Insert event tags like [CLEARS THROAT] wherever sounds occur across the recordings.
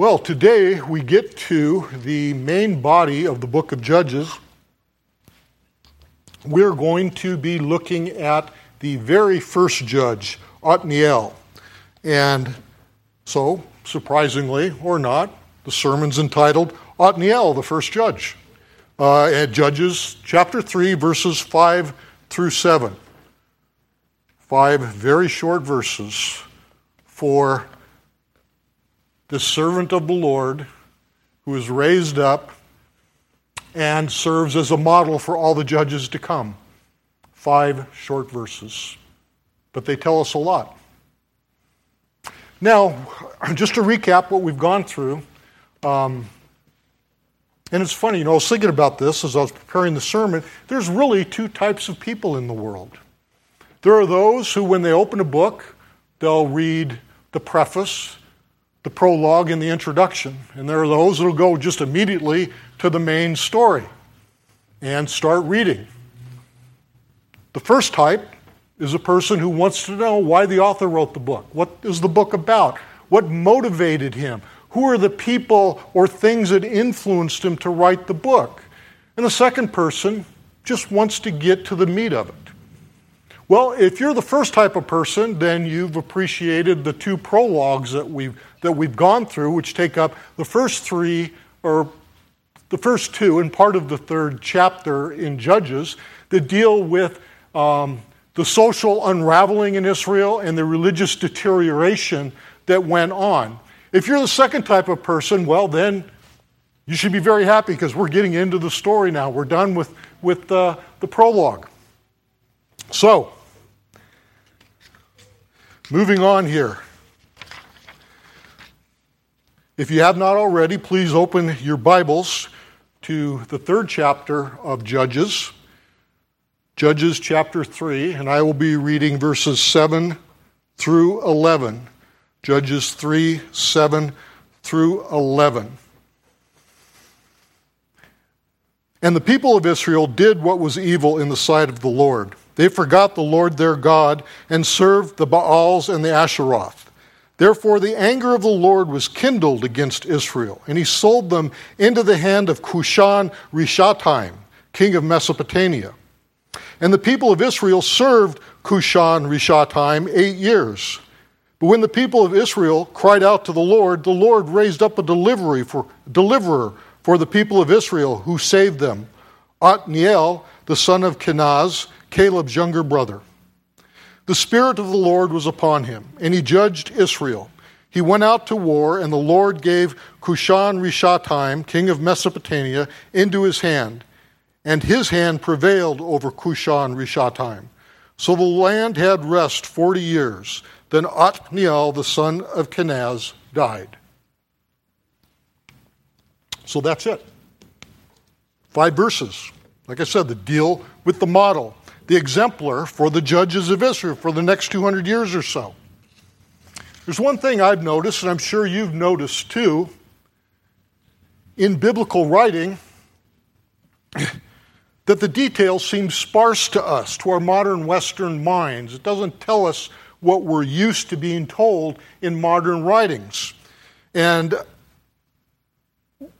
Well, today we get to the main body of the book of Judges. We're going to be looking at the very first judge, Othniel. And so, surprisingly or not, the sermon's entitled Othniel, the first judge, uh, at Judges chapter 3, verses 5 through 7. Five very short verses for the servant of the Lord who is raised up and serves as a model for all the judges to come. Five short verses, but they tell us a lot. Now, [CLEARS THROAT] just to recap what we've gone through, um, and it's funny, you know, I was thinking about this as I was preparing the sermon. There's really two types of people in the world. There are those who, when they open a book, they'll read the preface the prologue and the introduction. And there are those that will go just immediately to the main story and start reading. The first type is a person who wants to know why the author wrote the book. What is the book about? What motivated him? Who are the people or things that influenced him to write the book? And the second person just wants to get to the meat of it. Well, if you're the first type of person, then you've appreciated the two prologues that we've, that we've gone through, which take up the first three, or the first two, and part of the third chapter in Judges, that deal with um, the social unraveling in Israel and the religious deterioration that went on. If you're the second type of person, well, then you should be very happy because we're getting into the story now. We're done with, with uh, the prologue. So, Moving on here. If you have not already, please open your Bibles to the third chapter of Judges, Judges chapter 3, and I will be reading verses 7 through 11. Judges 3, 7 through 11. And the people of Israel did what was evil in the sight of the Lord. They forgot the Lord their God and served the Baals and the Asheroth. Therefore, the anger of the Lord was kindled against Israel, and he sold them into the hand of Cushan Rishathaim, king of Mesopotamia. And the people of Israel served Cushan Rishathaim eight years. But when the people of Israel cried out to the Lord, the Lord raised up a deliverer for, deliverer for the people of Israel who saved them, Othniel, the son of Kenaz, Caleb's younger brother. The Spirit of the Lord was upon him, and he judged Israel. He went out to war, and the Lord gave Cushan Rishathaim, king of Mesopotamia, into his hand, and his hand prevailed over Cushan Rishathaim. So the land had rest forty years. Then Othniel, the son of Kenaz, died. So that's it. Five verses. Like I said, the deal with the model the exemplar for the judges of Israel for the next 200 years or so. There's one thing I've noticed, and I'm sure you've noticed too, in biblical writing, [COUGHS] that the details seem sparse to us, to our modern Western minds. It doesn't tell us what we're used to being told in modern writings. And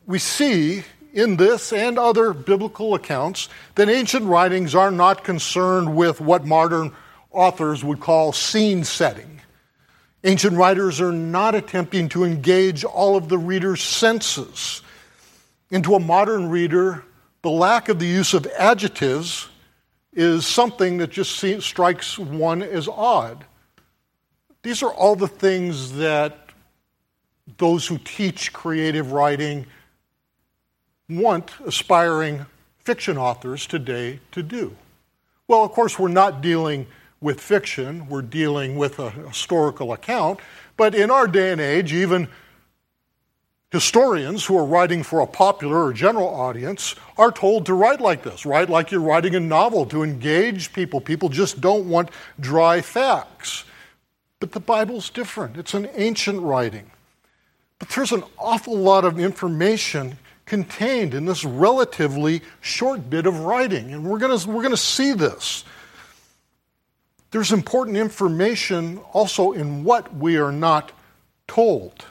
we see in this and other biblical accounts that ancient writings are not concerned with what modern authors would call scene setting. Ancient writers are not attempting to engage all of the reader's senses. Into a modern reader, the lack of the use of adjectives is something that just strikes one as odd. These are all the things that those who teach creative writing want aspiring fiction authors today to do? Well, of course, we're not dealing with fiction, we're dealing with a historical account, but in our day and age, even historians who are writing for a popular or general audience are told to write like this write like you're writing a novel to engage people. People just don't want dry facts. But the Bible's different, it's an ancient writing. But there's an awful lot of information contained in this relatively short bit of writing. And we're going we're going to see this. There's important information also in what we are not told.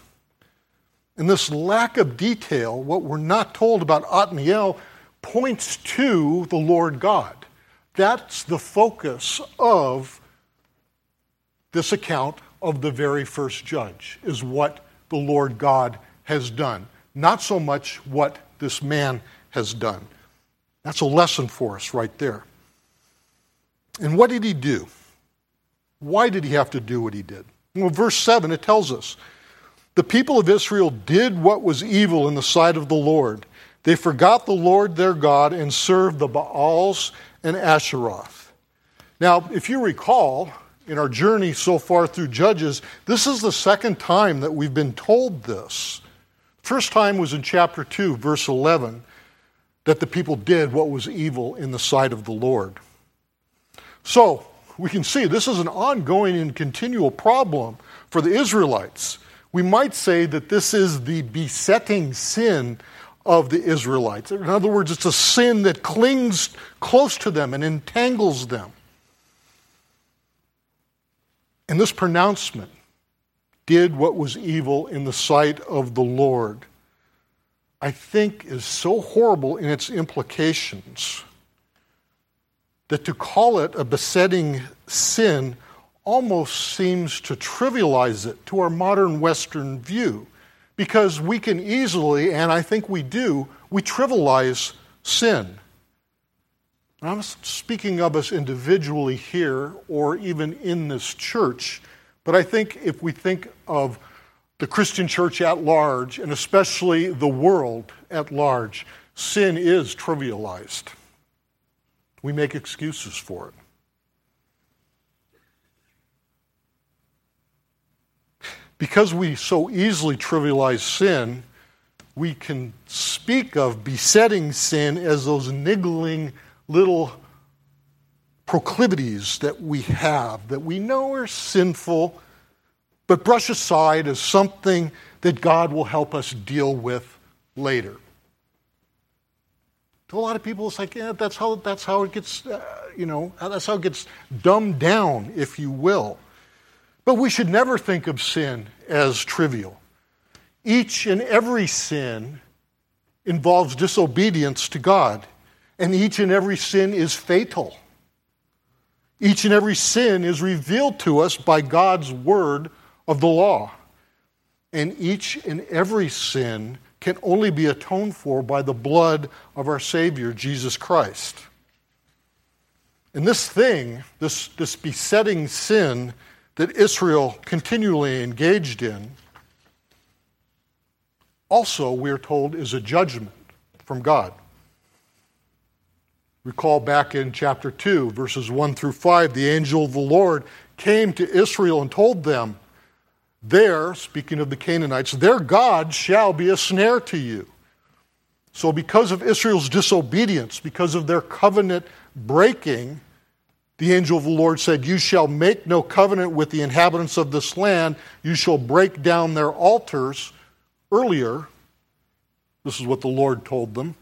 And this lack of detail, what we're not told about Othniel, points to the Lord God. That's the focus of this account of the very first judge, is what the Lord God has done, not so much what this man has done. That's a lesson for us right there. And what did he do? Why did he have to do what he did? Well, verse 7, it tells us the people of Israel did what was evil in the sight of the Lord. They forgot the Lord their God and served the Baals and Asheroth. Now, if you recall, in our journey so far through Judges, this is the second time that we've been told this. First time was in chapter 2, verse 11, that the people did what was evil in the sight of the Lord. So, we can see this is an ongoing and continual problem for the Israelites. We might say that this is the besetting sin of the Israelites. In other words, it's a sin that clings close to them and entangles them. And this pronouncement did what was evil in the sight of the Lord, I think is so horrible in its implications that to call it a besetting sin almost seems to trivialize it to our modern Western view because we can easily, and I think we do, we trivialize sin. I'm speaking of us individually here or even in this church, but I think if we think of the Christian church at large, and especially the world at large, sin is trivialized. We make excuses for it. Because we so easily trivialize sin, we can speak of besetting sin as those niggling little proclivities that we have that we know are sinful, but brush aside as something that God will help us deal with later. To a lot of people, it's like, yeah, that's how, that's how it gets, uh, you know, that's how it gets dumbed down, if you will. But we should never think of sin as trivial. Each and every sin involves disobedience to God and each and every sin is fatal. Each and every sin is revealed to us by God's word of the law. And each and every sin can only be atoned for by the blood of our Savior, Jesus Christ. And this thing, this, this besetting sin that Israel continually engaged in, also, we're told, is a judgment from God. Recall back in chapter 2, verses 1 through 5, the angel of the Lord came to Israel and told them, There, speaking of the Canaanites, their God shall be a snare to you. So, because of Israel's disobedience, because of their covenant breaking, the angel of the Lord said, You shall make no covenant with the inhabitants of this land. You shall break down their altars. Earlier, this is what the Lord told them.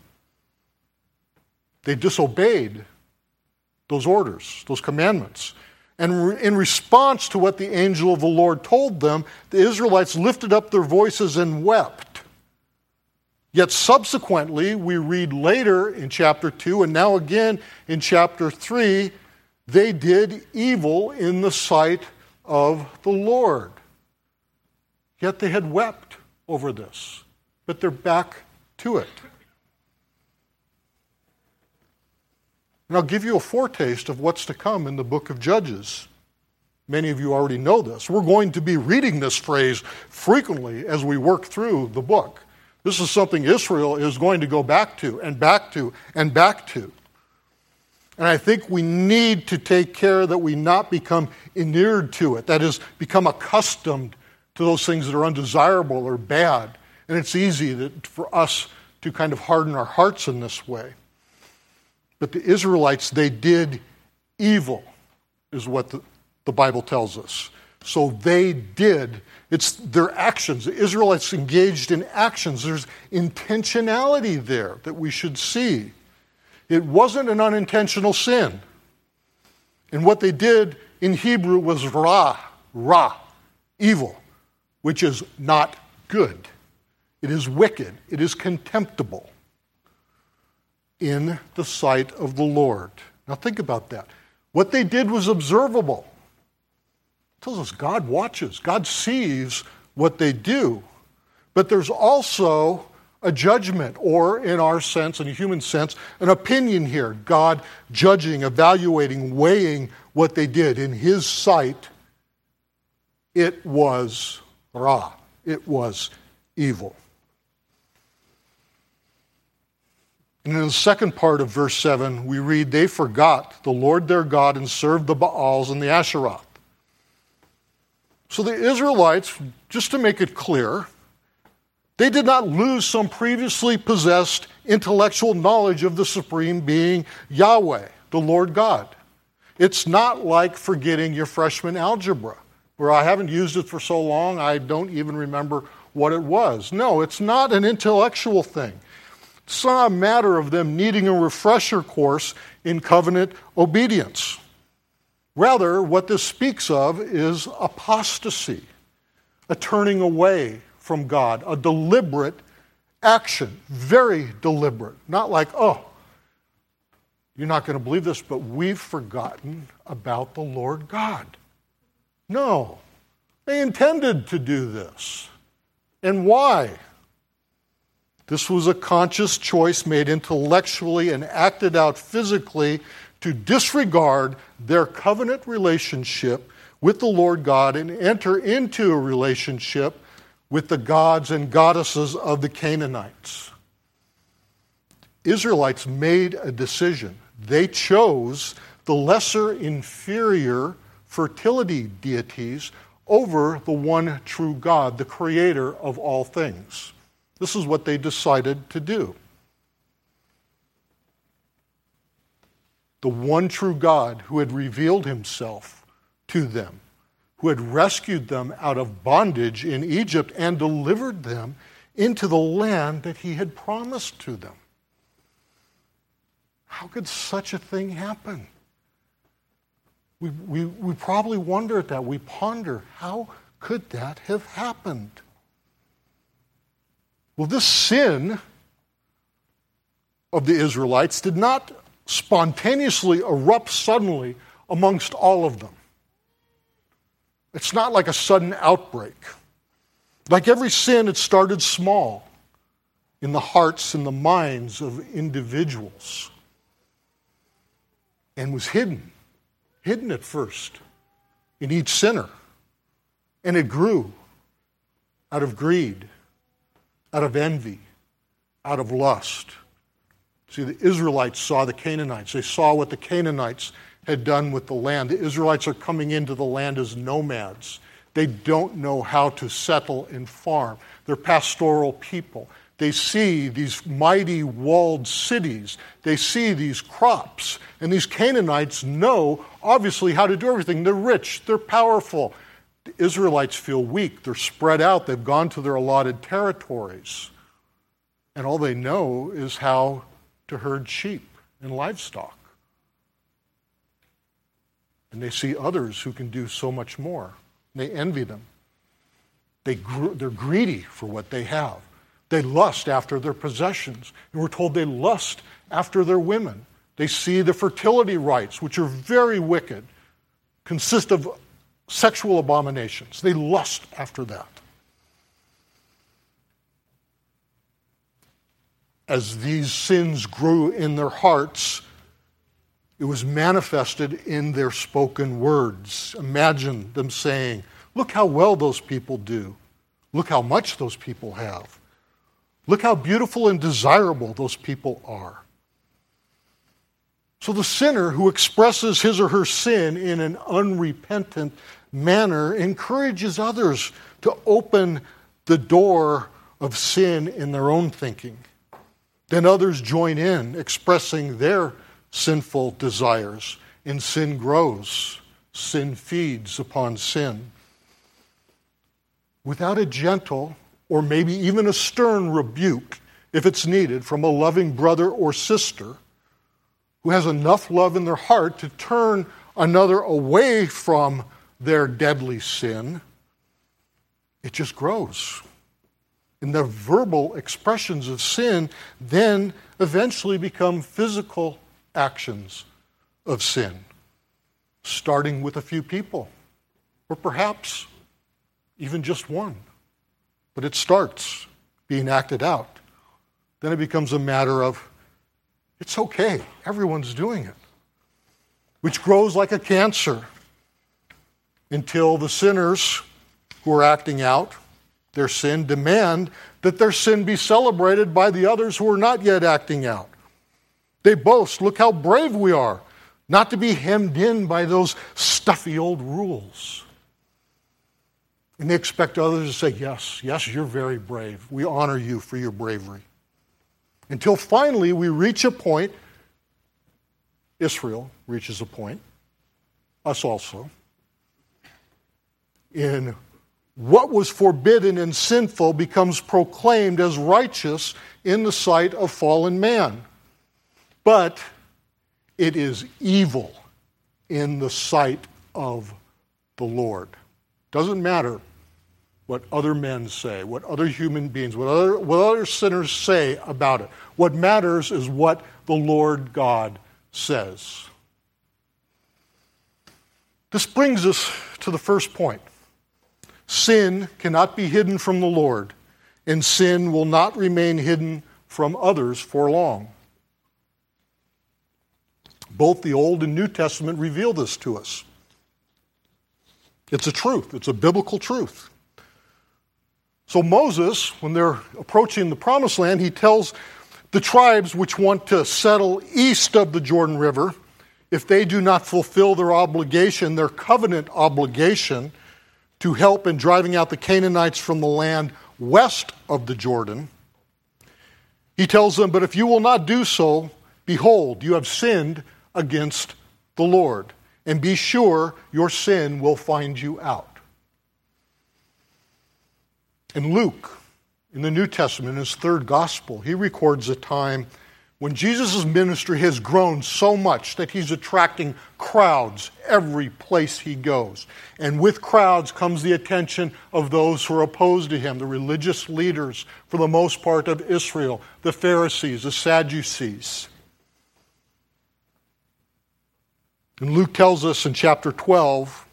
They disobeyed those orders, those commandments. And in response to what the angel of the Lord told them, the Israelites lifted up their voices and wept. Yet subsequently, we read later in chapter 2 and now again in chapter 3, they did evil in the sight of the Lord. Yet they had wept over this, but they're back to it. And I'll give you a foretaste of what's to come in the book of Judges. Many of you already know this. We're going to be reading this phrase frequently as we work through the book. This is something Israel is going to go back to and back to and back to. And I think we need to take care that we not become inured to it, that is, become accustomed to those things that are undesirable or bad. And it's easy for us to kind of harden our hearts in this way. But the Israelites, they did evil, is what the, the Bible tells us. So they did. It's their actions. The Israelites engaged in actions. There's intentionality there that we should see. It wasn't an unintentional sin. And what they did in Hebrew was ra, ra, evil, which is not good. It is wicked. It is contemptible in the sight of the Lord. Now think about that. What they did was observable. It tells us God watches, God sees what they do. But there's also a judgment, or in our sense, in a human sense, an opinion here. God judging, evaluating, weighing what they did. In His sight, it was ra, it was evil. And in the second part of verse 7, we read, They forgot the Lord their God and served the Baals and the Asheroth. So the Israelites, just to make it clear, they did not lose some previously possessed intellectual knowledge of the supreme being Yahweh, the Lord God. It's not like forgetting your freshman algebra, where I haven't used it for so long I don't even remember what it was. No, it's not an intellectual thing. Not a matter of them needing a refresher course in covenant obedience. Rather, what this speaks of is apostasy, a turning away from God, a deliberate action, very deliberate. Not like, oh, you're not going to believe this, but we've forgotten about the Lord God. No, they intended to do this. And why? This was a conscious choice made intellectually and acted out physically to disregard their covenant relationship with the Lord God and enter into a relationship with the gods and goddesses of the Canaanites. Israelites made a decision. They chose the lesser inferior fertility deities over the one true God, the creator of all things. This is what they decided to do. The one true God who had revealed himself to them, who had rescued them out of bondage in Egypt and delivered them into the land that he had promised to them. How could such a thing happen? We, we, we probably wonder at that. We ponder, how could that have happened? Well, this sin of the Israelites did not spontaneously erupt suddenly amongst all of them. It's not like a sudden outbreak. Like every sin, it started small in the hearts and the minds of individuals and was hidden, hidden at first in each sinner. And it grew out of greed out of envy, out of lust. See, the Israelites saw the Canaanites. They saw what the Canaanites had done with the land. The Israelites are coming into the land as nomads. They don't know how to settle and farm. They're pastoral people. They see these mighty walled cities. They see these crops. And these Canaanites know, obviously, how to do everything. They're rich, they're powerful, the Israelites feel weak. They're spread out. They've gone to their allotted territories. And all they know is how to herd sheep and livestock. And they see others who can do so much more. They envy them. They gr- they're greedy for what they have. They lust after their possessions. And we're told they lust after their women. They see the fertility rites, which are very wicked, consist of sexual abominations. They lust after that. As these sins grew in their hearts, it was manifested in their spoken words. Imagine them saying, Look how well those people do. Look how much those people have. Look how beautiful and desirable those people are. So the sinner who expresses his or her sin in an unrepentant manner encourages others to open the door of sin in their own thinking. Then others join in, expressing their sinful desires, and sin grows. Sin feeds upon sin. Without a gentle or maybe even a stern rebuke, if it's needed, from a loving brother or sister who has enough love in their heart to turn another away from their deadly sin, it just grows. And the verbal expressions of sin then eventually become physical actions of sin, starting with a few people, or perhaps even just one. But it starts being acted out. Then it becomes a matter of it's okay, everyone's doing it, which grows like a cancer until the sinners who are acting out their sin demand that their sin be celebrated by the others who are not yet acting out. They boast, look how brave we are, not to be hemmed in by those stuffy old rules. And they expect others to say, Yes, yes, you're very brave. We honor you for your bravery. Until finally we reach a point, Israel reaches a point, us also, in what was forbidden and sinful becomes proclaimed as righteous in the sight of fallen man. But it is evil in the sight of the Lord. Doesn't matter what other men say, what other human beings, what other, what other sinners say about it. What matters is what the Lord God says. This brings us to the first point. Sin cannot be hidden from the Lord, and sin will not remain hidden from others for long. Both the Old and New Testament reveal this to us. It's a truth, it's a biblical truth. So, Moses, when they're approaching the promised land, he tells the tribes which want to settle east of the Jordan River, if they do not fulfill their obligation, their covenant obligation, to help in driving out the Canaanites from the land west of the Jordan. He tells them, But if you will not do so, behold, you have sinned against the Lord, and be sure your sin will find you out. In Luke, in the New Testament, in his third gospel, he records a time when Jesus' ministry has grown so much that he's attracting crowds every place he goes. And with crowds comes the attention of those who are opposed to him, the religious leaders, for the most part, of Israel, the Pharisees, the Sadducees. And Luke tells us in chapter 12,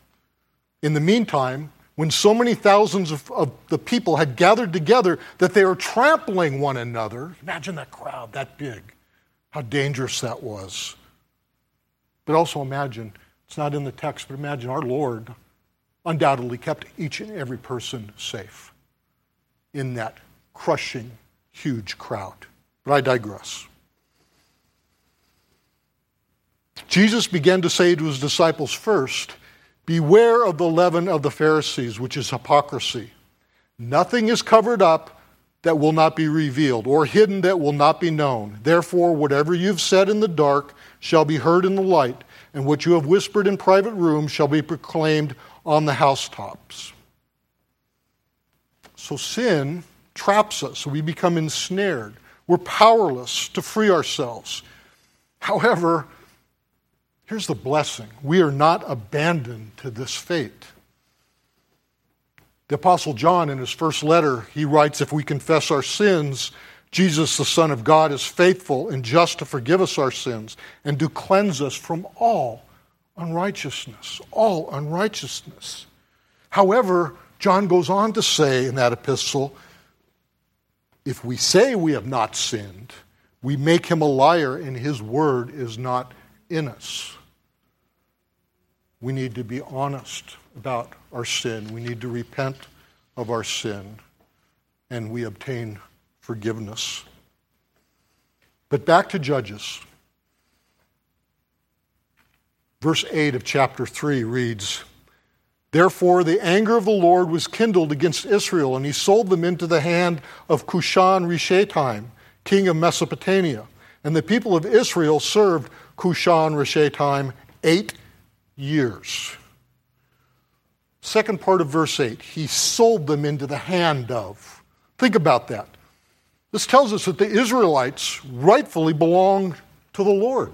in the meantime, when so many thousands of, of, the people had gathered together that they were trampling one another. Imagine that crowd that big, how dangerous that was. But also imagine, it's not in the text, but imagine our Lord undoubtedly kept each and every person safe in that crushing, huge crowd. But I digress. Jesus began to say to his disciples first, Beware of the leaven of the Pharisees, which is hypocrisy. Nothing is covered up that will not be revealed, or hidden that will not be known. Therefore, whatever you've said in the dark shall be heard in the light, and what you have whispered in private rooms shall be proclaimed on the housetops. So sin traps us, we become ensnared. We're powerless to free ourselves. However, Here's the blessing we are not abandoned to this fate. The Apostle John, in his first letter, he writes If we confess our sins, Jesus, the Son of God, is faithful and just to forgive us our sins and to cleanse us from all unrighteousness. All unrighteousness. However, John goes on to say in that epistle if we say we have not sinned, we make him a liar and his word is not in us. We need to be honest about our sin. We need to repent of our sin, and we obtain forgiveness. But back to Judges. Verse 8 of chapter 3 reads Therefore, the anger of the Lord was kindled against Israel, and he sold them into the hand of Cushan Rishathaim, king of Mesopotamia. And the people of Israel served Cushan Rishathaim eight years. Second part of verse 8, he sold them into the hand of. Think about that. This tells us that the Israelites rightfully belonged to the Lord.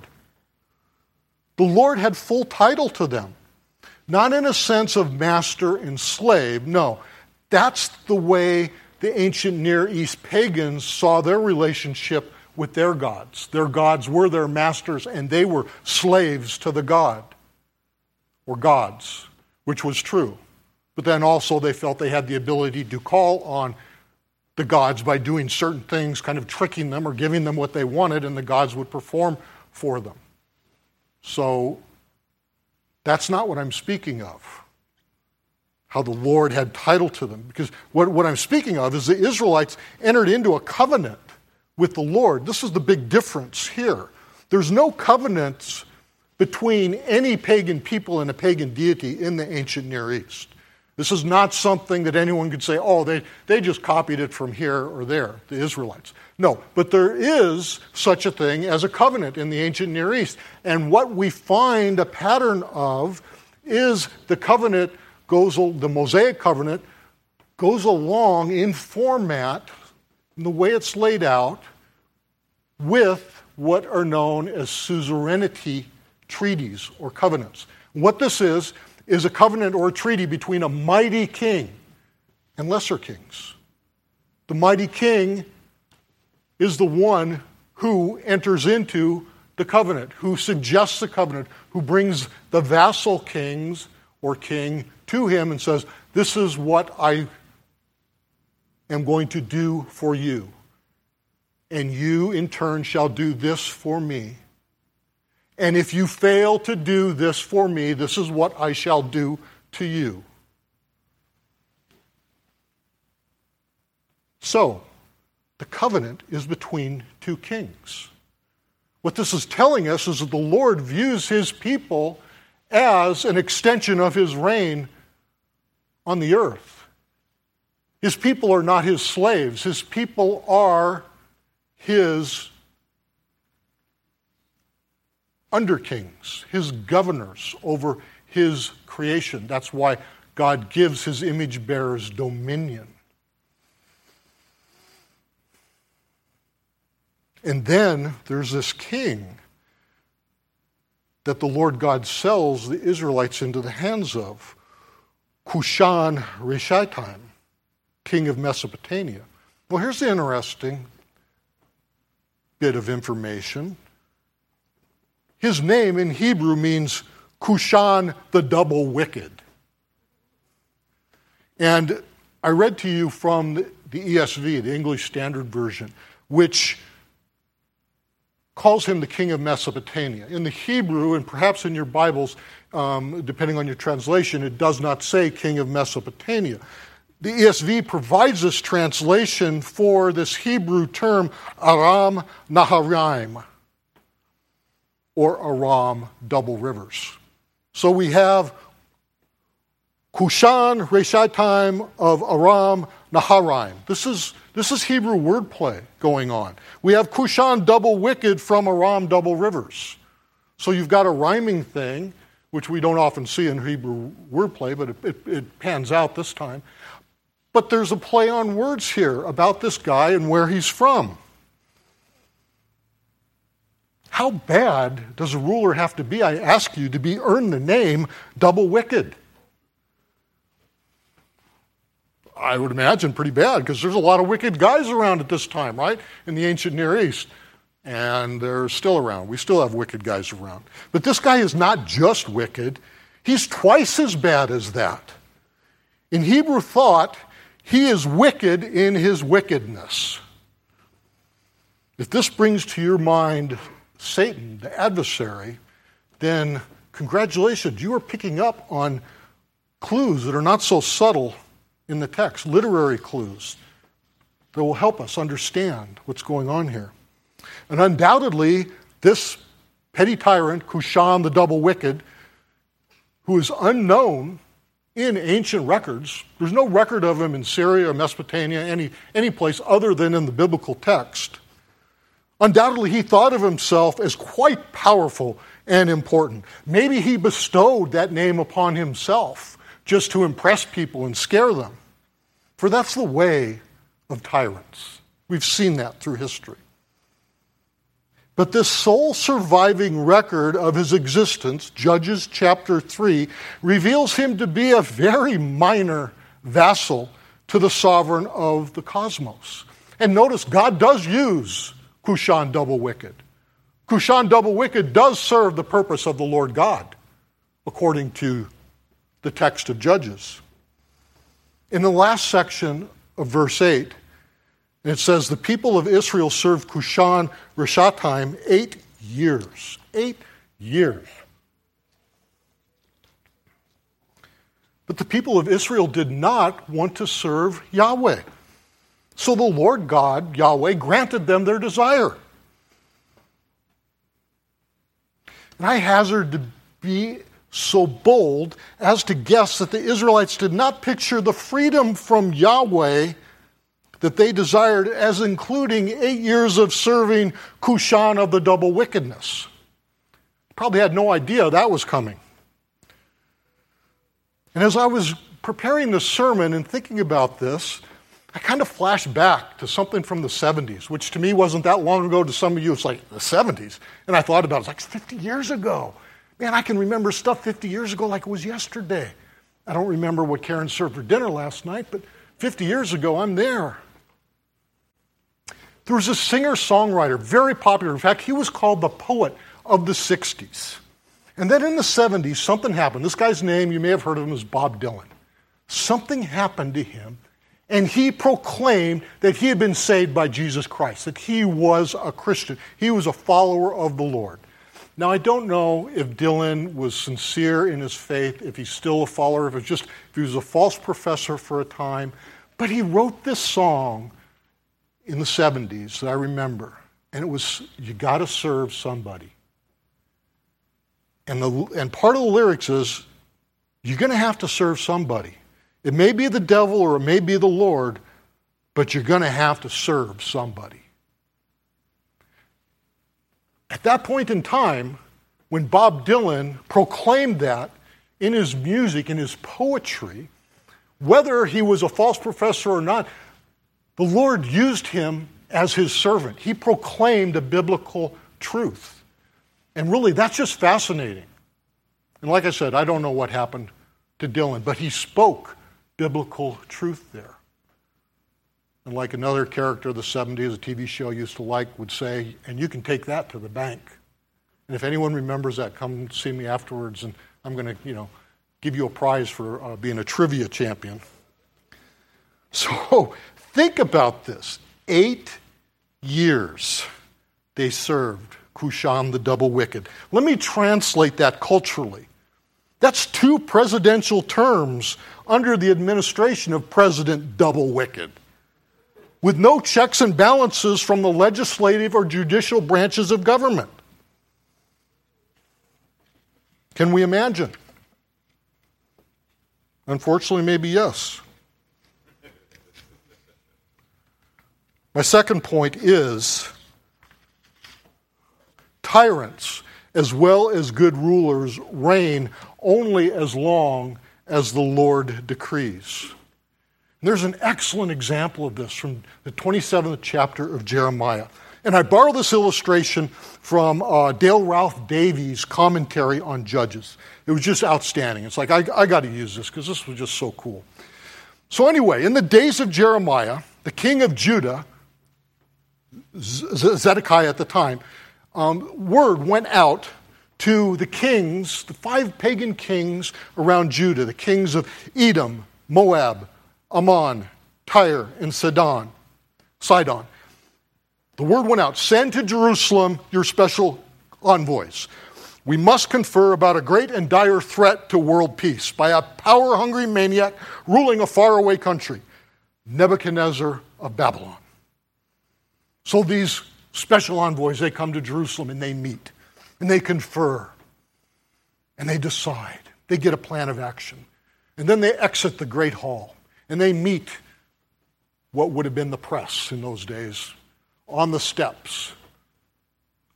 The Lord had full title to them, not in a sense of master and slave. No, that's the way the ancient Near East pagans saw their relationship with their gods. Their gods were their masters, and they were slaves to the god or gods, which was true. But then also they felt they had the ability to call on the gods by doing certain things, kind of tricking them or giving them what they wanted, and the gods would perform for them. So that's not what I'm speaking of. How the Lord had title to them. Because what, what I'm speaking of is the Israelites entered into a covenant with the Lord. This is the big difference here. There's no covenants between any pagan people and a pagan deity in the ancient Near East. This is not something that anyone could say, oh, they, they just copied it from here or there, the Israelites. No, but there is such a thing as a covenant in the ancient Near East. And what we find a pattern of is the covenant goes, the Mosaic covenant goes along in format, in the way it's laid out, with what are known as suzerainty treaties or covenants. What this is, is a covenant or a treaty between a mighty king and lesser kings. The mighty king is the one who enters into the covenant, who suggests the covenant, who brings the vassal kings or king to him and says, This is what I am going to do for you. And you, in turn, shall do this for me. And if you fail to do this for me, this is what I shall do to you. So, the covenant is between two kings. What this is telling us is that the Lord views his people as an extension of his reign on the earth. His people are not his slaves, his people are his under kings, his governors over his creation. That's why God gives his image bearers dominion. And then there's this king that the Lord God sells the Israelites into the hands of Cushan Rishathaim, king of Mesopotamia. Well, here's the interesting bit of information. His name in Hebrew means Cushan the double wicked. And I read to you from the ESV, the English Standard Version, which calls him the king of Mesopotamia. In the Hebrew, and perhaps in your Bibles, um, depending on your translation, it does not say king of Mesopotamia. The ESV provides this translation for this Hebrew term, Aram Naharaim or Aram double rivers. So we have Cushan Reshaitaim of Aram Naharaim. This is, this is Hebrew wordplay going on. We have Cushan double wicked from Aram double rivers. So you've got a rhyming thing, which we don't often see in Hebrew wordplay, but it, it, it pans out this time. But there's a play on words here about this guy and where he's from. How bad does a ruler have to be, I ask you, to be earned the name double wicked? I would imagine pretty bad because there's a lot of wicked guys around at this time, right? In the ancient Near East. And they're still around. We still have wicked guys around. But this guy is not just wicked, he's twice as bad as that. In Hebrew thought, he is wicked in his wickedness. If this brings to your mind Satan, the adversary, then congratulations, you are picking up on clues that are not so subtle in the text, literary clues that will help us understand what's going on here. And undoubtedly, this petty tyrant, Cushan the double wicked, who is unknown in ancient records, there's no record of him in Syria or Mesopotamia, any, any place other than in the biblical text. Undoubtedly, he thought of himself as quite powerful and important. Maybe he bestowed that name upon himself just to impress people and scare them. For that's the way of tyrants. We've seen that through history. But this sole surviving record of his existence, Judges chapter 3, reveals him to be a very minor vassal to the sovereign of the cosmos. And notice God does use Cushan double wicked. Cushan double wicked does serve the purpose of the Lord God, according to the text of Judges. In the last section of verse 8, it says, The people of Israel served Cushan Rishathaim eight years. Eight years. But the people of Israel did not want to serve Yahweh. So the Lord God, Yahweh, granted them their desire. And I hazard to be so bold as to guess that the Israelites did not picture the freedom from Yahweh that they desired as including eight years of serving Cushan of the double wickedness. Probably had no idea that was coming. And as I was preparing the sermon and thinking about this, I kind of flashed back to something from the 70s, which to me wasn't that long ago. To some of you, it's like the 70s. And I thought about it, it's like 50 years ago. Man, I can remember stuff 50 years ago like it was yesterday. I don't remember what Karen served for dinner last night, but 50 years ago, I'm there. There was a singer songwriter, very popular. In fact, he was called the poet of the 60s. And then in the 70s, something happened. This guy's name, you may have heard of him, is Bob Dylan. Something happened to him and he proclaimed that he had been saved by Jesus Christ, that he was a Christian. He was a follower of the Lord. Now, I don't know if Dylan was sincere in his faith, if he's still a follower, if, it's just, if he was a false professor for a time, but he wrote this song in the 70s that I remember, and it was, You Gotta Serve Somebody. And, the, and part of the lyrics is, You're gonna have to serve somebody. It may be the devil or it may be the Lord, but you're going to have to serve somebody. At that point in time, when Bob Dylan proclaimed that in his music, in his poetry, whether he was a false professor or not, the Lord used him as his servant. He proclaimed a biblical truth. And really, that's just fascinating. And like I said, I don't know what happened to Dylan, but he spoke biblical truth there. And like another character of the 70s, a TV show used to like, would say, and you can take that to the bank. And if anyone remembers that, come see me afterwards, and I'm going to, you know, give you a prize for uh, being a trivia champion. So [LAUGHS] think about this. Eight years they served Cushan the double wicked. Let me translate that culturally. That's two presidential terms under the administration of President Double Wicked, with no checks and balances from the legislative or judicial branches of government. Can we imagine? Unfortunately, maybe yes. My second point is tyrants as well as good rulers reign only as long as the Lord decrees. And there's an excellent example of this from the 27th chapter of Jeremiah. And I borrow this illustration from uh, Dale Ralph Davis' commentary on Judges. It was just outstanding. It's like, I, I got to use this because this was just so cool. So, anyway, in the days of Jeremiah, the king of Judah, Zedekiah at the time, um, word went out to the kings, the five pagan kings around Judah, the kings of Edom, Moab, Ammon, Tyre, and Sidon. Sidon. The word went out send to Jerusalem your special envoys. We must confer about a great and dire threat to world peace by a power hungry maniac ruling a faraway country, Nebuchadnezzar of Babylon. So these special envoys, they come to Jerusalem and they meet and they confer and they decide. They get a plan of action. And then they exit the Great Hall and they meet what would have been the press in those days on the steps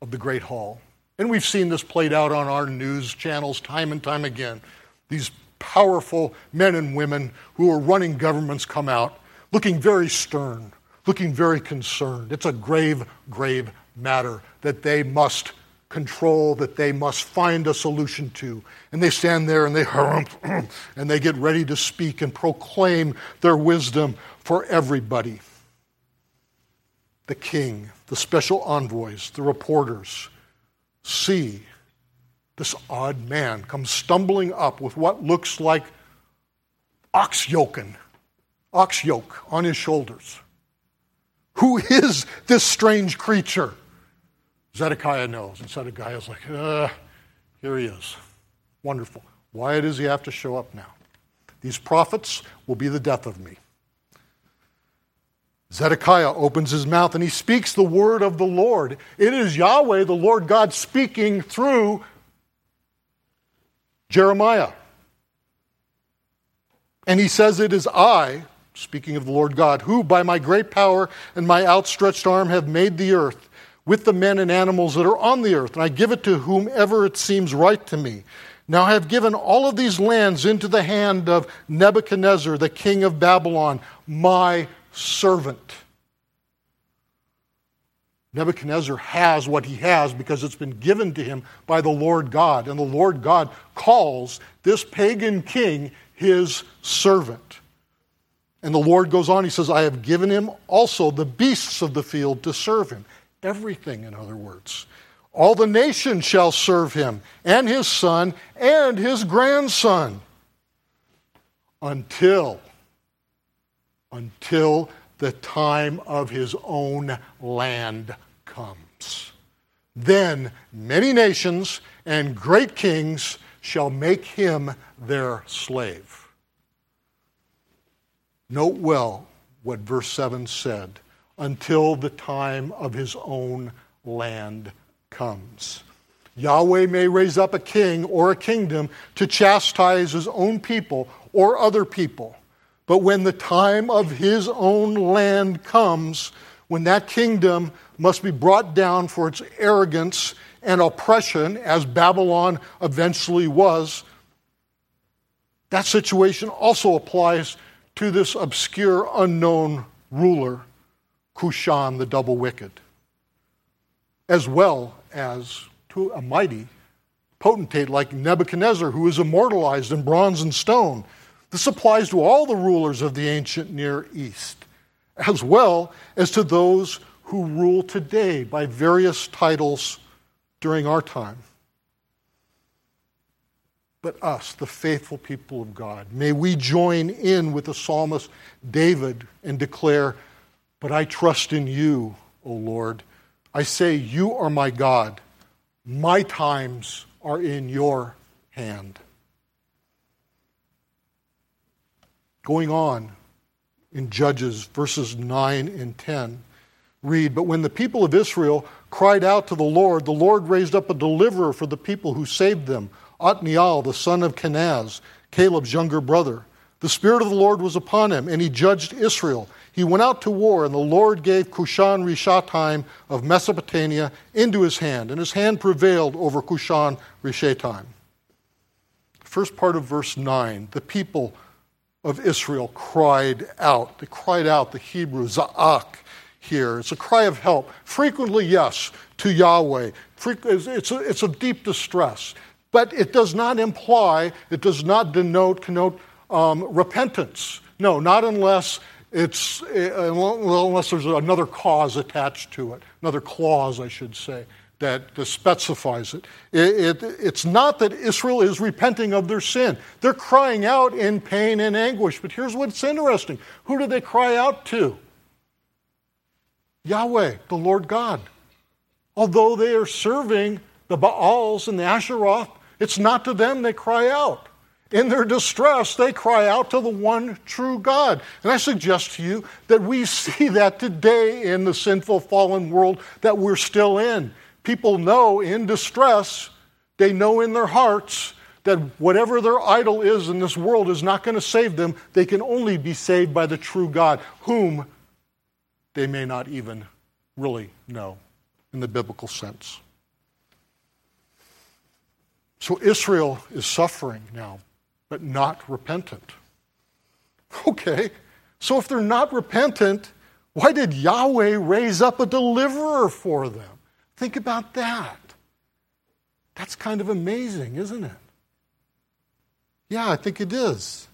of the Great Hall. And we've seen this played out on our news channels time and time again. These powerful men and women who are running governments come out looking very stern, looking very concerned. It's a grave, grave matter that they must control that they must find a solution to. And they stand there and they harump [CLEARS THROAT] and they get ready to speak and proclaim their wisdom for everybody. The king, the special envoys, the reporters see this odd man come stumbling up with what looks like ox yoken, ox yoke on his shoulders. Who is this strange creature? Zedekiah knows. And Zedekiah's like, uh, here he is. Wonderful. Why does he have to show up now? These prophets will be the death of me. Zedekiah opens his mouth and he speaks the word of the Lord. It is Yahweh, the Lord God, speaking through Jeremiah. And he says, It is I, speaking of the Lord God, who by my great power and my outstretched arm have made the earth with the men and animals that are on the earth, and I give it to whomever it seems right to me. Now I have given all of these lands into the hand of Nebuchadnezzar, the king of Babylon, my servant. Nebuchadnezzar has what he has because it's been given to him by the Lord God. And the Lord God calls this pagan king his servant. And the Lord goes on, he says, I have given him also the beasts of the field to serve him. Everything, in other words. All the nations shall serve him, and his son, and his grandson. Until, until the time of his own land comes. Then many nations and great kings shall make him their slave. Note well what verse 7 said until the time of his own land comes. Yahweh may raise up a king or a kingdom to chastise his own people or other people. But when the time of his own land comes, when that kingdom must be brought down for its arrogance and oppression, as Babylon eventually was, that situation also applies to this obscure, unknown ruler Cushan the double wicked, as well as to a mighty potentate like Nebuchadnezzar, who is immortalized in bronze and stone. This applies to all the rulers of the ancient Near East, as well as to those who rule today by various titles during our time. But us, the faithful people of God, may we join in with the psalmist David and declare, but I trust in you, O Lord. I say, You are my God. My times are in your hand. Going on in Judges verses 9 and 10, read, But when the people of Israel cried out to the Lord, the Lord raised up a deliverer for the people who saved them, Othniel, the son of Kenaz, Caleb's younger brother. The Spirit of the Lord was upon him, and he judged Israel. He went out to war, and the Lord gave Cushan Rishathaim of Mesopotamia into his hand, and his hand prevailed over Cushan Rishathaim. First part of verse 9 the people of Israel cried out. They cried out, the Hebrew, Za'ak here. It's a cry of help. Frequently, yes, to Yahweh. It's a, it's a deep distress. But it does not imply, it does not denote, connote um, repentance. No, not unless it's, uh, unless there's another cause attached to it, another clause, I should say, that specifies it. It, it. It's not that Israel is repenting of their sin. They're crying out in pain and anguish. But here's what's interesting who do they cry out to? Yahweh, the Lord God. Although they are serving the Baals and the Asheroth, it's not to them they cry out in their distress, they cry out to the one true God. And I suggest to you that we [LAUGHS] see that today in the sinful, fallen world that we're still in. People know in distress, they know in their hearts that whatever their idol is in this world is not going to save them. They can only be saved by the true God, whom they may not even really know in the biblical sense. So Israel is suffering now but not repentant. Okay, so if they're not repentant, why did Yahweh raise up a deliverer for them? Think about that. That's kind of amazing, isn't it? Yeah, I think it is.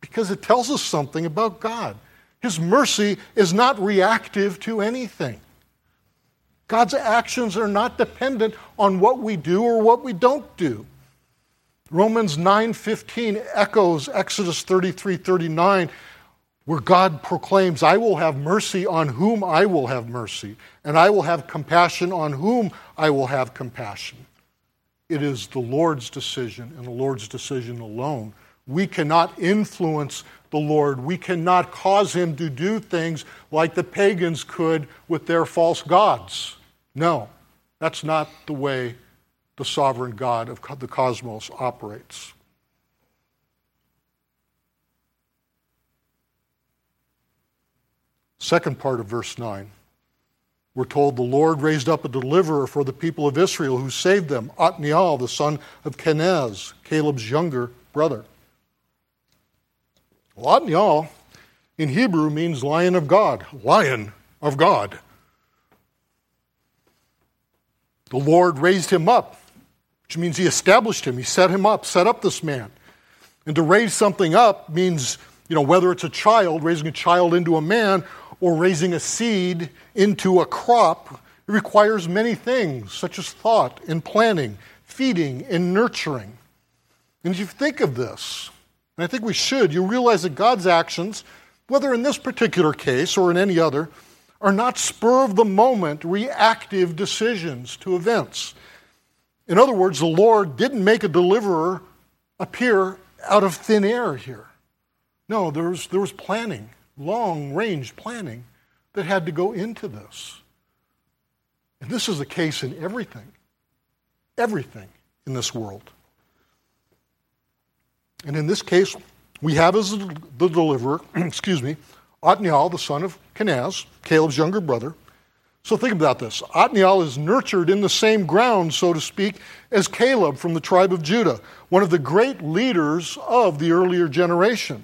Because it tells us something about God. His mercy is not reactive to anything. God's actions are not dependent on what we do or what we don't do. Romans 9:15 echoes Exodus 33:39 where God proclaims, "I will have mercy on whom I will have mercy, and I will have compassion on whom I will have compassion." It is the Lord's decision and the Lord's decision alone. We cannot influence the Lord. We cannot cause him to do things like the pagans could with their false gods. No, that's not the way the sovereign God of the cosmos operates. Second part of verse 9. We're told the Lord raised up a deliverer for the people of Israel who saved them, Othniel, the son of Kenaz, Caleb's younger brother. Well, Othniel in Hebrew means lion of God, lion of God. The Lord raised him up, which means he established him. He set him up, set up this man. And to raise something up means, you know, whether it's a child, raising a child into a man, or raising a seed into a crop, it requires many things, such as thought and planning, feeding and nurturing. And if you think of this, and I think we should, you realize that God's actions, whether in this particular case or in any other, are not spur of the moment reactive decisions to events. In other words, the Lord didn't make a deliverer appear out of thin air here. No, there was, there was planning, long range planning that had to go into this. And this is the case in everything, everything in this world. And in this case, we have as the deliverer, [CLEARS THROAT] excuse me, Othniel, the son of Kenaz, Caleb's younger brother. So think about this. Othniel is nurtured in the same ground, so to speak, as Caleb from the tribe of Judah, one of the great leaders of the earlier generation.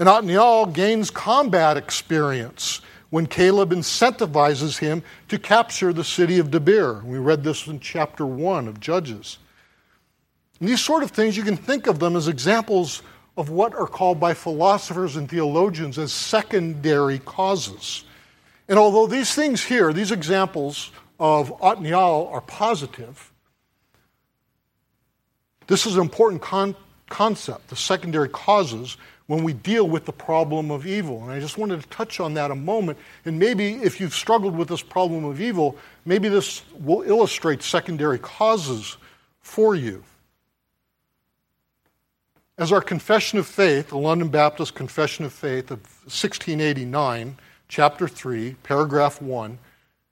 And Othniel gains combat experience when Caleb incentivizes him to capture the city of Debir. We read this in chapter 1 of Judges. And these sort of things, you can think of them as examples of what are called by philosophers and theologians as secondary causes. And although these things here, these examples of Othniel are positive, this is an important con- concept, the secondary causes, when we deal with the problem of evil. And I just wanted to touch on that a moment. And maybe if you've struggled with this problem of evil, maybe this will illustrate secondary causes for you. As our confession of faith, the London Baptist Confession of Faith of 1689, chapter 3, paragraph 1,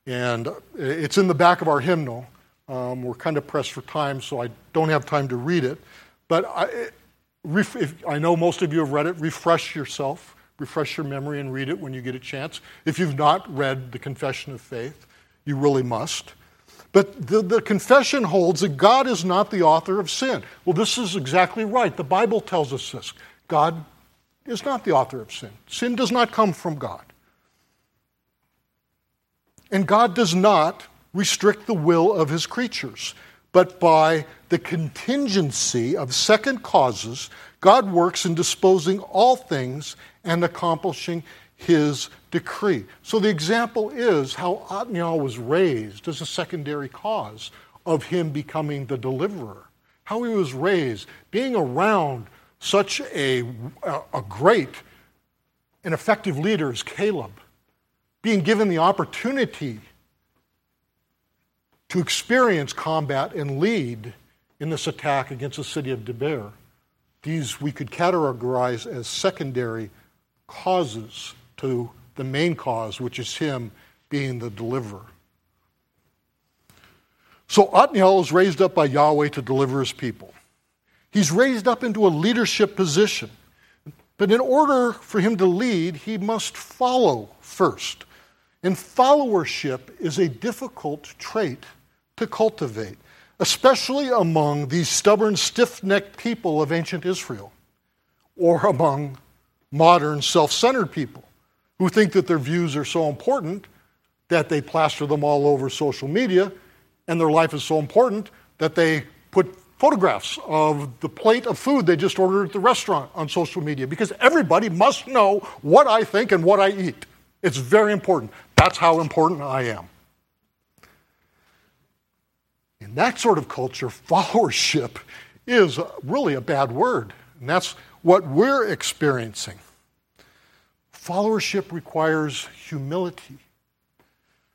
and it's in the back of our hymnal. Um, we're kind of pressed for time, so I don't have time to read it. But I, if, I know most of you have read it. Refresh yourself, refresh your memory, and read it when you get a chance. If you've not read the Confession of Faith, you really must. But the, the confession holds that God is not the author of sin. Well, this is exactly right. The Bible tells us this God is not the author of sin, sin does not come from God. And God does not restrict the will of his creatures, but by the contingency of second causes, God works in disposing all things and accomplishing his decree. So the example is how Othniel was raised as a secondary cause of him becoming the deliverer. How he was raised, being around such a, a great and effective leader as Caleb, being given the opportunity to experience combat and lead in this attack against the city of Debir. These we could categorize as secondary causes to the main cause, which is him being the deliverer. So Othniel is raised up by Yahweh to deliver his people. He's raised up into a leadership position. But in order for him to lead, he must follow first. And followership is a difficult trait to cultivate, especially among these stubborn, stiff necked people of ancient Israel or among modern self centered people who think that their views are so important that they plaster them all over social media, and their life is so important that they put photographs of the plate of food they just ordered at the restaurant on social media because everybody must know what I think and what I eat. It's very important. That's how important I am. In that sort of culture, [LAUGHS] followership is really a bad word. And that's what we're experiencing. Followership requires humility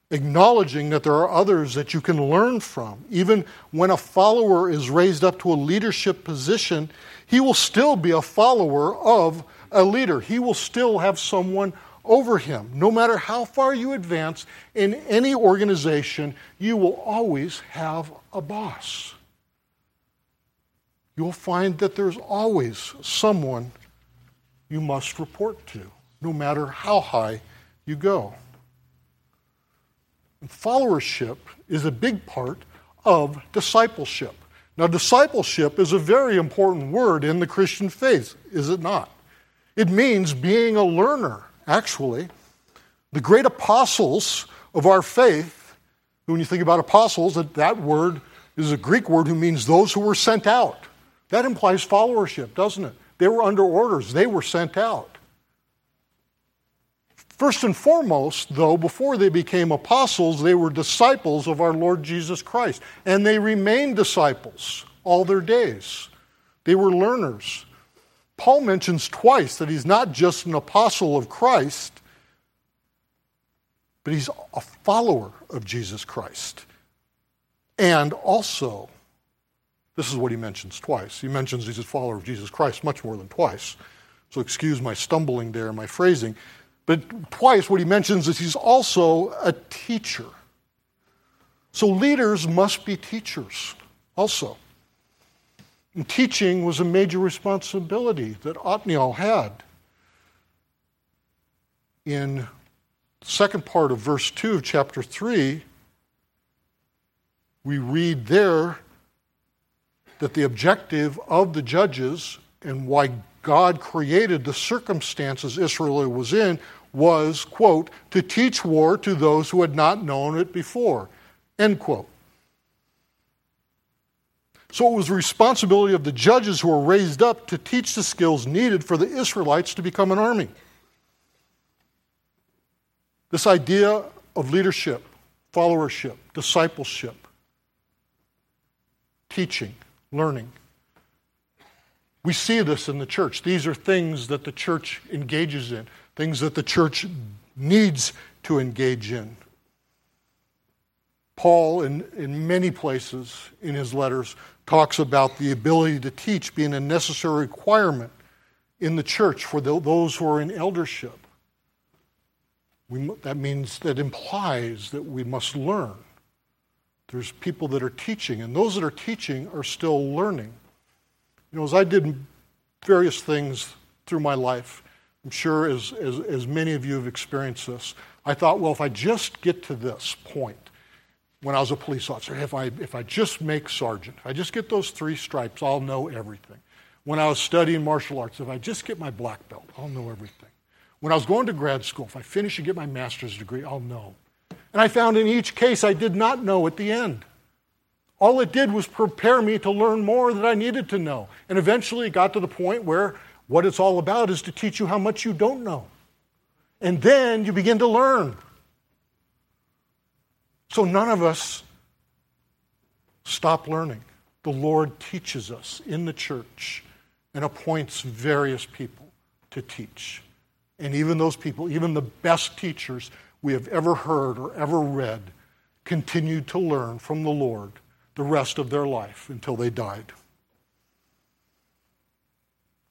acknowledging that there are others that you can learn from. Even when a follower is raised up to a leadership position, he will still be a follower of a leader. He will still have someone over him. No matter how far you advance in any organization, you will always have a boss. You'll find that there's always someone you must report to, no matter how high you go. Followership is a big part of discipleship. Now, discipleship is a very important word in the Christian faith, is it not? It means being a learner, actually. The great apostles of our faith, when you think about apostles, that, that word is a Greek word who means those who were sent out. That implies followership, doesn't it? They were under orders, they were sent out. First and foremost, though, before they became apostles, they were disciples of our Lord Jesus Christ. And they remained disciples all their days. They were learners. Paul mentions twice that he's not just an apostle of Christ, but he's a follower of Jesus Christ. And also, this is what he mentions twice. He mentions he's a follower of Jesus Christ much more than twice. So excuse my stumbling there, my phrasing. But twice, what he mentions is he's also a teacher. So leaders must be teachers also. And teaching was a major responsibility that Othniel had. In the second part of verse 2 of chapter 3, we read there that the objective of the judges and why God created the circumstances Israel was in was, quote, to teach war to those who had not known it before, end quote. So it was the responsibility of the judges who were raised up to teach the skills needed for the Israelites to become an army. This idea of leadership, followership, discipleship, teaching, learning. We see this in the church. These are things that the church engages in things that the church needs to engage in. Paul, in, in many places in his letters, talks about the ability to teach being a necessary requirement in the church for the, those who are in eldership. We, that means, that implies that we must learn. There's people that are teaching, and those that are teaching are still learning. You know, as I did various things through my life, I'm sure as, as, as many of you have experienced this. I thought, well, if I just get to this point, when I was a police officer, if I, if I just make sergeant, if I just get those three stripes, I'll know everything. When I was studying martial arts, if I just get my black belt, I'll know everything. When I was going to grad school, if I finish and get my master's degree, I'll know. And I found in each case I did not know at the end. All it did was prepare me to learn more that I needed to know. And eventually it got to the point where what it's all about is to teach you how much you don't know. And then you begin to learn. So none of us stop learning. The Lord teaches us in the church and appoints various people to teach. And even those people, even the best teachers we have ever heard or ever read, continued to learn from the Lord the rest of their life until they died.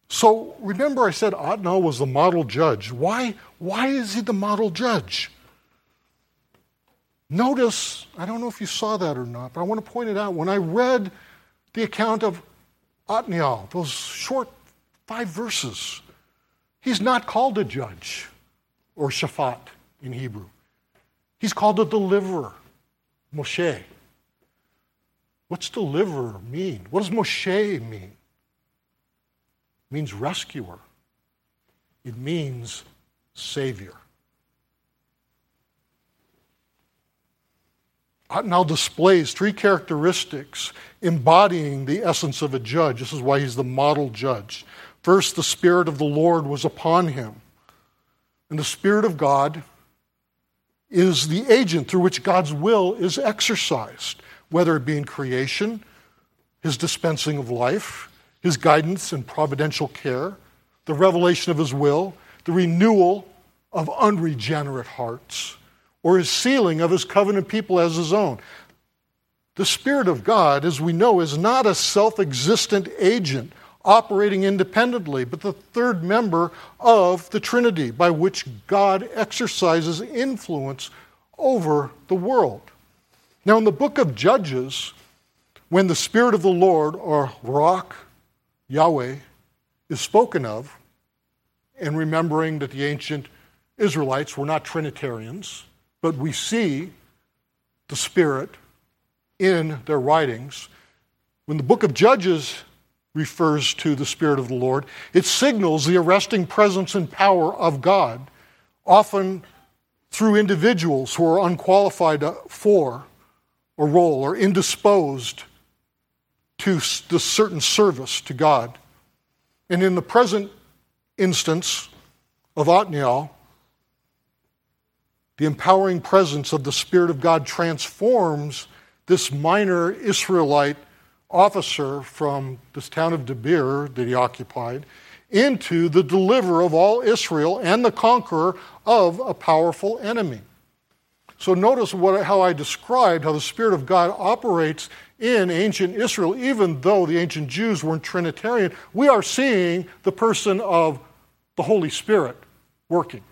So remember, I said Othniel was the model judge. Why, why is he the model judge? Notice, I don't know if you saw that or not, but I want to point it out. When I read the account of Othniel, those short five verses, he's not called a judge or shaphat in Hebrew. He's called a deliverer, Moshe. What's deliverer mean? What does Moshe mean? It means rescuer, it means savior. Uh, now displays three characteristics embodying the essence of a judge. This is why he's the model judge. First, the Spirit of the Lord was upon him. And the Spirit of God is the agent through which God's will is exercised, whether it be in creation, his dispensing of life, his guidance and providential care, the revelation of his will, the renewal of unregenerate hearts, or his sealing of his covenant people as his own. The Spirit of God, as we know, is not a self existent agent operating independently, but the third member of the Trinity by which God exercises influence over the world. Now, in the book of Judges, when the Spirit of the Lord, or Ruach, Yahweh, is spoken of, and remembering that the ancient Israelites were not Trinitarians, but we see the Spirit in their writings. When the book of Judges refers to the Spirit of the Lord, it signals the arresting presence and power of God, often through individuals who are unqualified for a role or indisposed to the certain service to God. And in the present instance of Othniel, the empowering presence of the Spirit of God transforms this minor Israelite officer from this town of Debir that he occupied into the deliverer of all Israel and the conqueror of a powerful enemy. So notice what, how I described how the Spirit of God operates in ancient Israel, even though the ancient Jews weren't Trinitarian. We are seeing the person of the Holy Spirit working.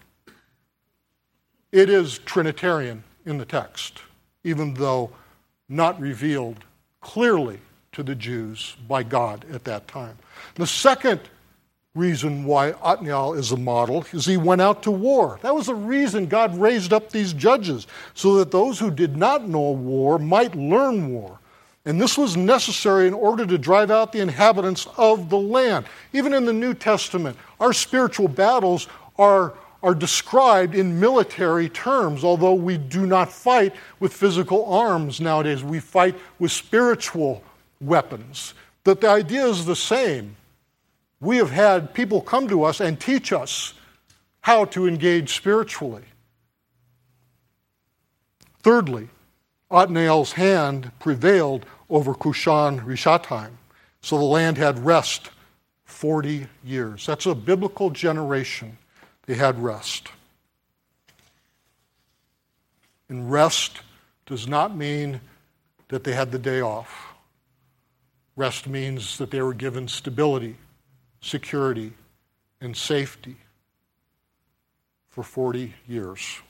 It is Trinitarian in the text, even though not revealed clearly to the Jews by God at that time. The second reason why Othniel is a model is he went out to war. That was the reason God raised up these judges, so that those who did not know war might learn war. And this was necessary in order to drive out the inhabitants of the land. Even in the New Testament, our spiritual battles are, are described in military terms, although we do not fight with physical arms nowadays. We fight with spiritual weapons. That the idea is the same. We have had people come to us and teach us how to engage spiritually. Thirdly, Othniel's hand prevailed over Cushan Rishathaim, so the land had rest 40 years. That's a biblical generation. They had rest. And rest does not mean that they had the day off. Rest means that they were given stability, security, and safety for 40 years.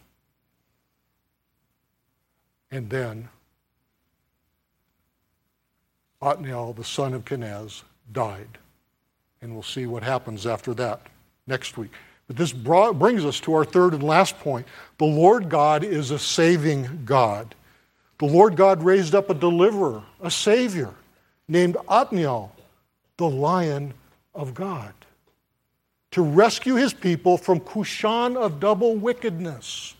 And then Othniel, the son of Kenaz, died. And we'll see what happens after that next week. But this brings us to our third and last point. The Lord God is a saving God. The Lord God raised up a deliverer, a savior named Othniel, the lion of God, to rescue his people from Cushan of double wickedness.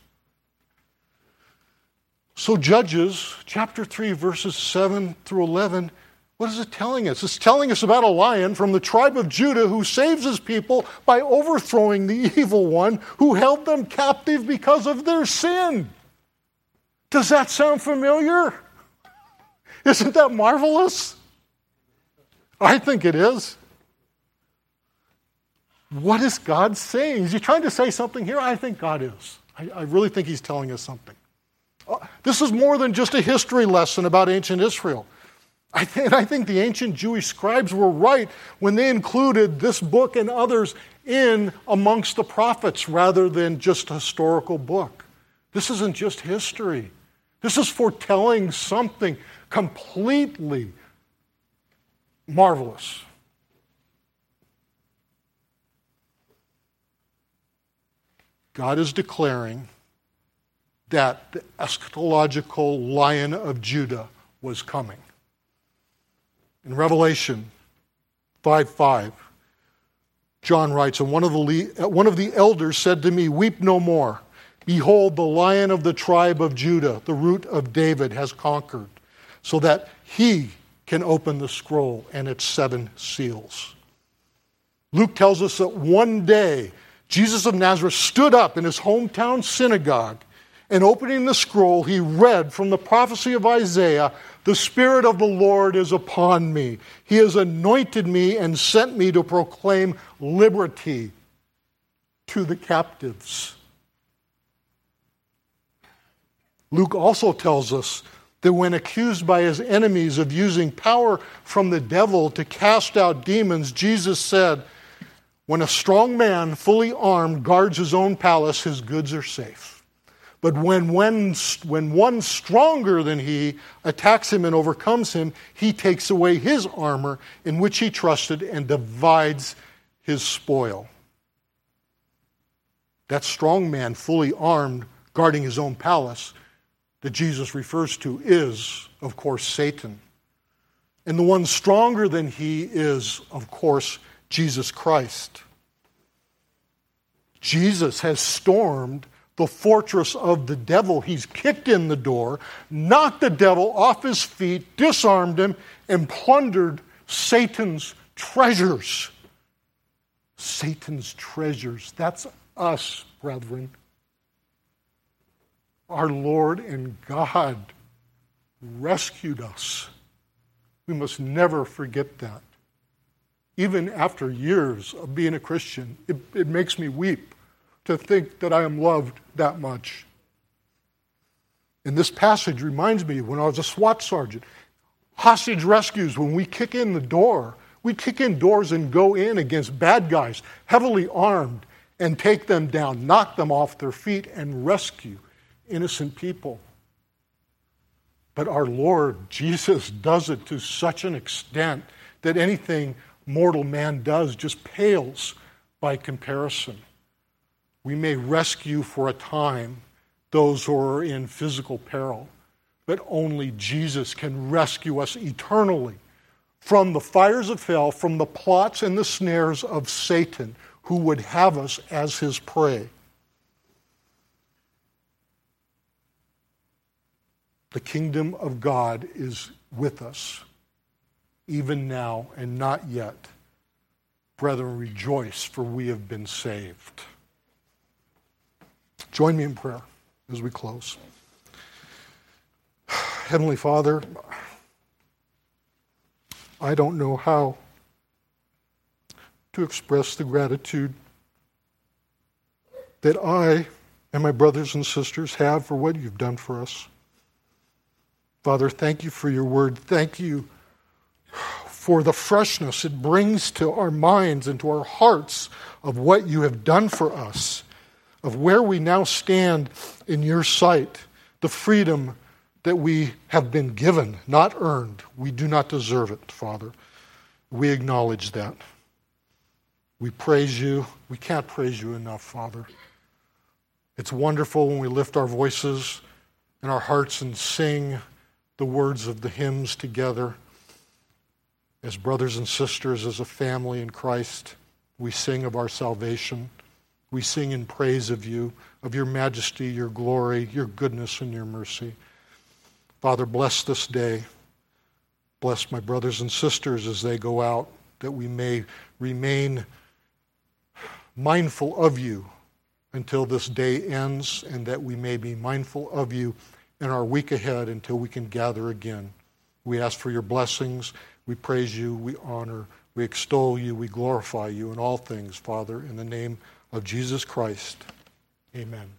So, Judges chapter 3, verses 7 through 11, what is it telling us? It's telling us about a lion from the tribe of Judah who saves his people by overthrowing the [LAUGHS] evil one who held them captive because of their sin. Does that sound familiar? Isn't that marvelous? I think it is. What is God saying? Is he trying to say something here? I think God is. I, I really think he's telling us something. Uh, this is more than just a history lesson about ancient Israel. I, th- I think the ancient Jewish scribes were right when they included this book and others in amongst the prophets rather than just a historical book. This isn't just history, this is foretelling something completely marvelous. God is declaring that the eschatological lion of Judah was coming. In Revelation 5 5, John writes, And one of, the, one of the elders said to me, Weep no more. Behold, the lion of the tribe of Judah, the root of David, has conquered, so that he can open the scroll and its seven seals. Luke tells us that one day Jesus of Nazareth stood up in his hometown synagogue and opening the scroll, he read from the prophecy of Isaiah The Spirit of the Lord is upon me. He has anointed me and sent me to proclaim liberty to the captives. Luke also tells us that when accused by his enemies of using power from the devil to cast out demons, Jesus said, When a strong man, fully armed, guards his own palace, his goods are safe. But when, when, when one stronger than he attacks him and overcomes him, he takes away his armor in which he trusted and divides his spoil. That strong man, fully armed, guarding his own palace, that Jesus refers to is, of course, Satan. And the one stronger than he is, of course, Jesus Christ. Jesus has stormed the fortress of the devil. He's kicked in the door, knocked the devil off his feet, disarmed him, and plundered Satan's treasures. Satan's treasures. That's us, brethren our Lord and God rescued us. We must never forget that. Even after years of being a Christian, it, it makes me weep to think that I am loved that much. And this passage reminds me when I was a SWAT sergeant, hostage rescues, when we kick in the door, we kick in doors and go in against bad guys, heavily armed, and take them down, knock them off their feet, and rescue innocent people. But our Lord Jesus does it to such an extent that anything mortal man does just pales by comparison. We may rescue for a time those who are in physical peril, but only Jesus can rescue us eternally from the fires of hell, from the plots and the snares of Satan, who would have us as his prey. The kingdom of God is with us, even now and not yet. Brethren, rejoice, for we have been saved. Join me in prayer as we close. [SIGHS] Heavenly Father, I don't know how to express the gratitude that I and my brothers and sisters have for what you've done for us. Father, thank you for your word. Thank you for the freshness it brings to our minds and to our hearts of what you have done for us, of where we now stand in your sight, the freedom that we have been given, not earned. We do not deserve it, Father. We acknowledge that. We praise you. We can't praise you enough, Father. It's wonderful when we lift our voices and our hearts and sing the words of the hymns together. As brothers and sisters, as a family in Christ, we sing of our salvation. We sing in praise of you, of your majesty, your glory, your goodness, and your mercy. Father, bless this day. Bless my brothers and sisters as they go out, that we may remain mindful of you until this day ends, and that we may be mindful of you in our week ahead until we can gather again. We ask for your blessings. We praise you. We honor. We extol you. We glorify you in all things, Father, in the name of Jesus Christ. Amen.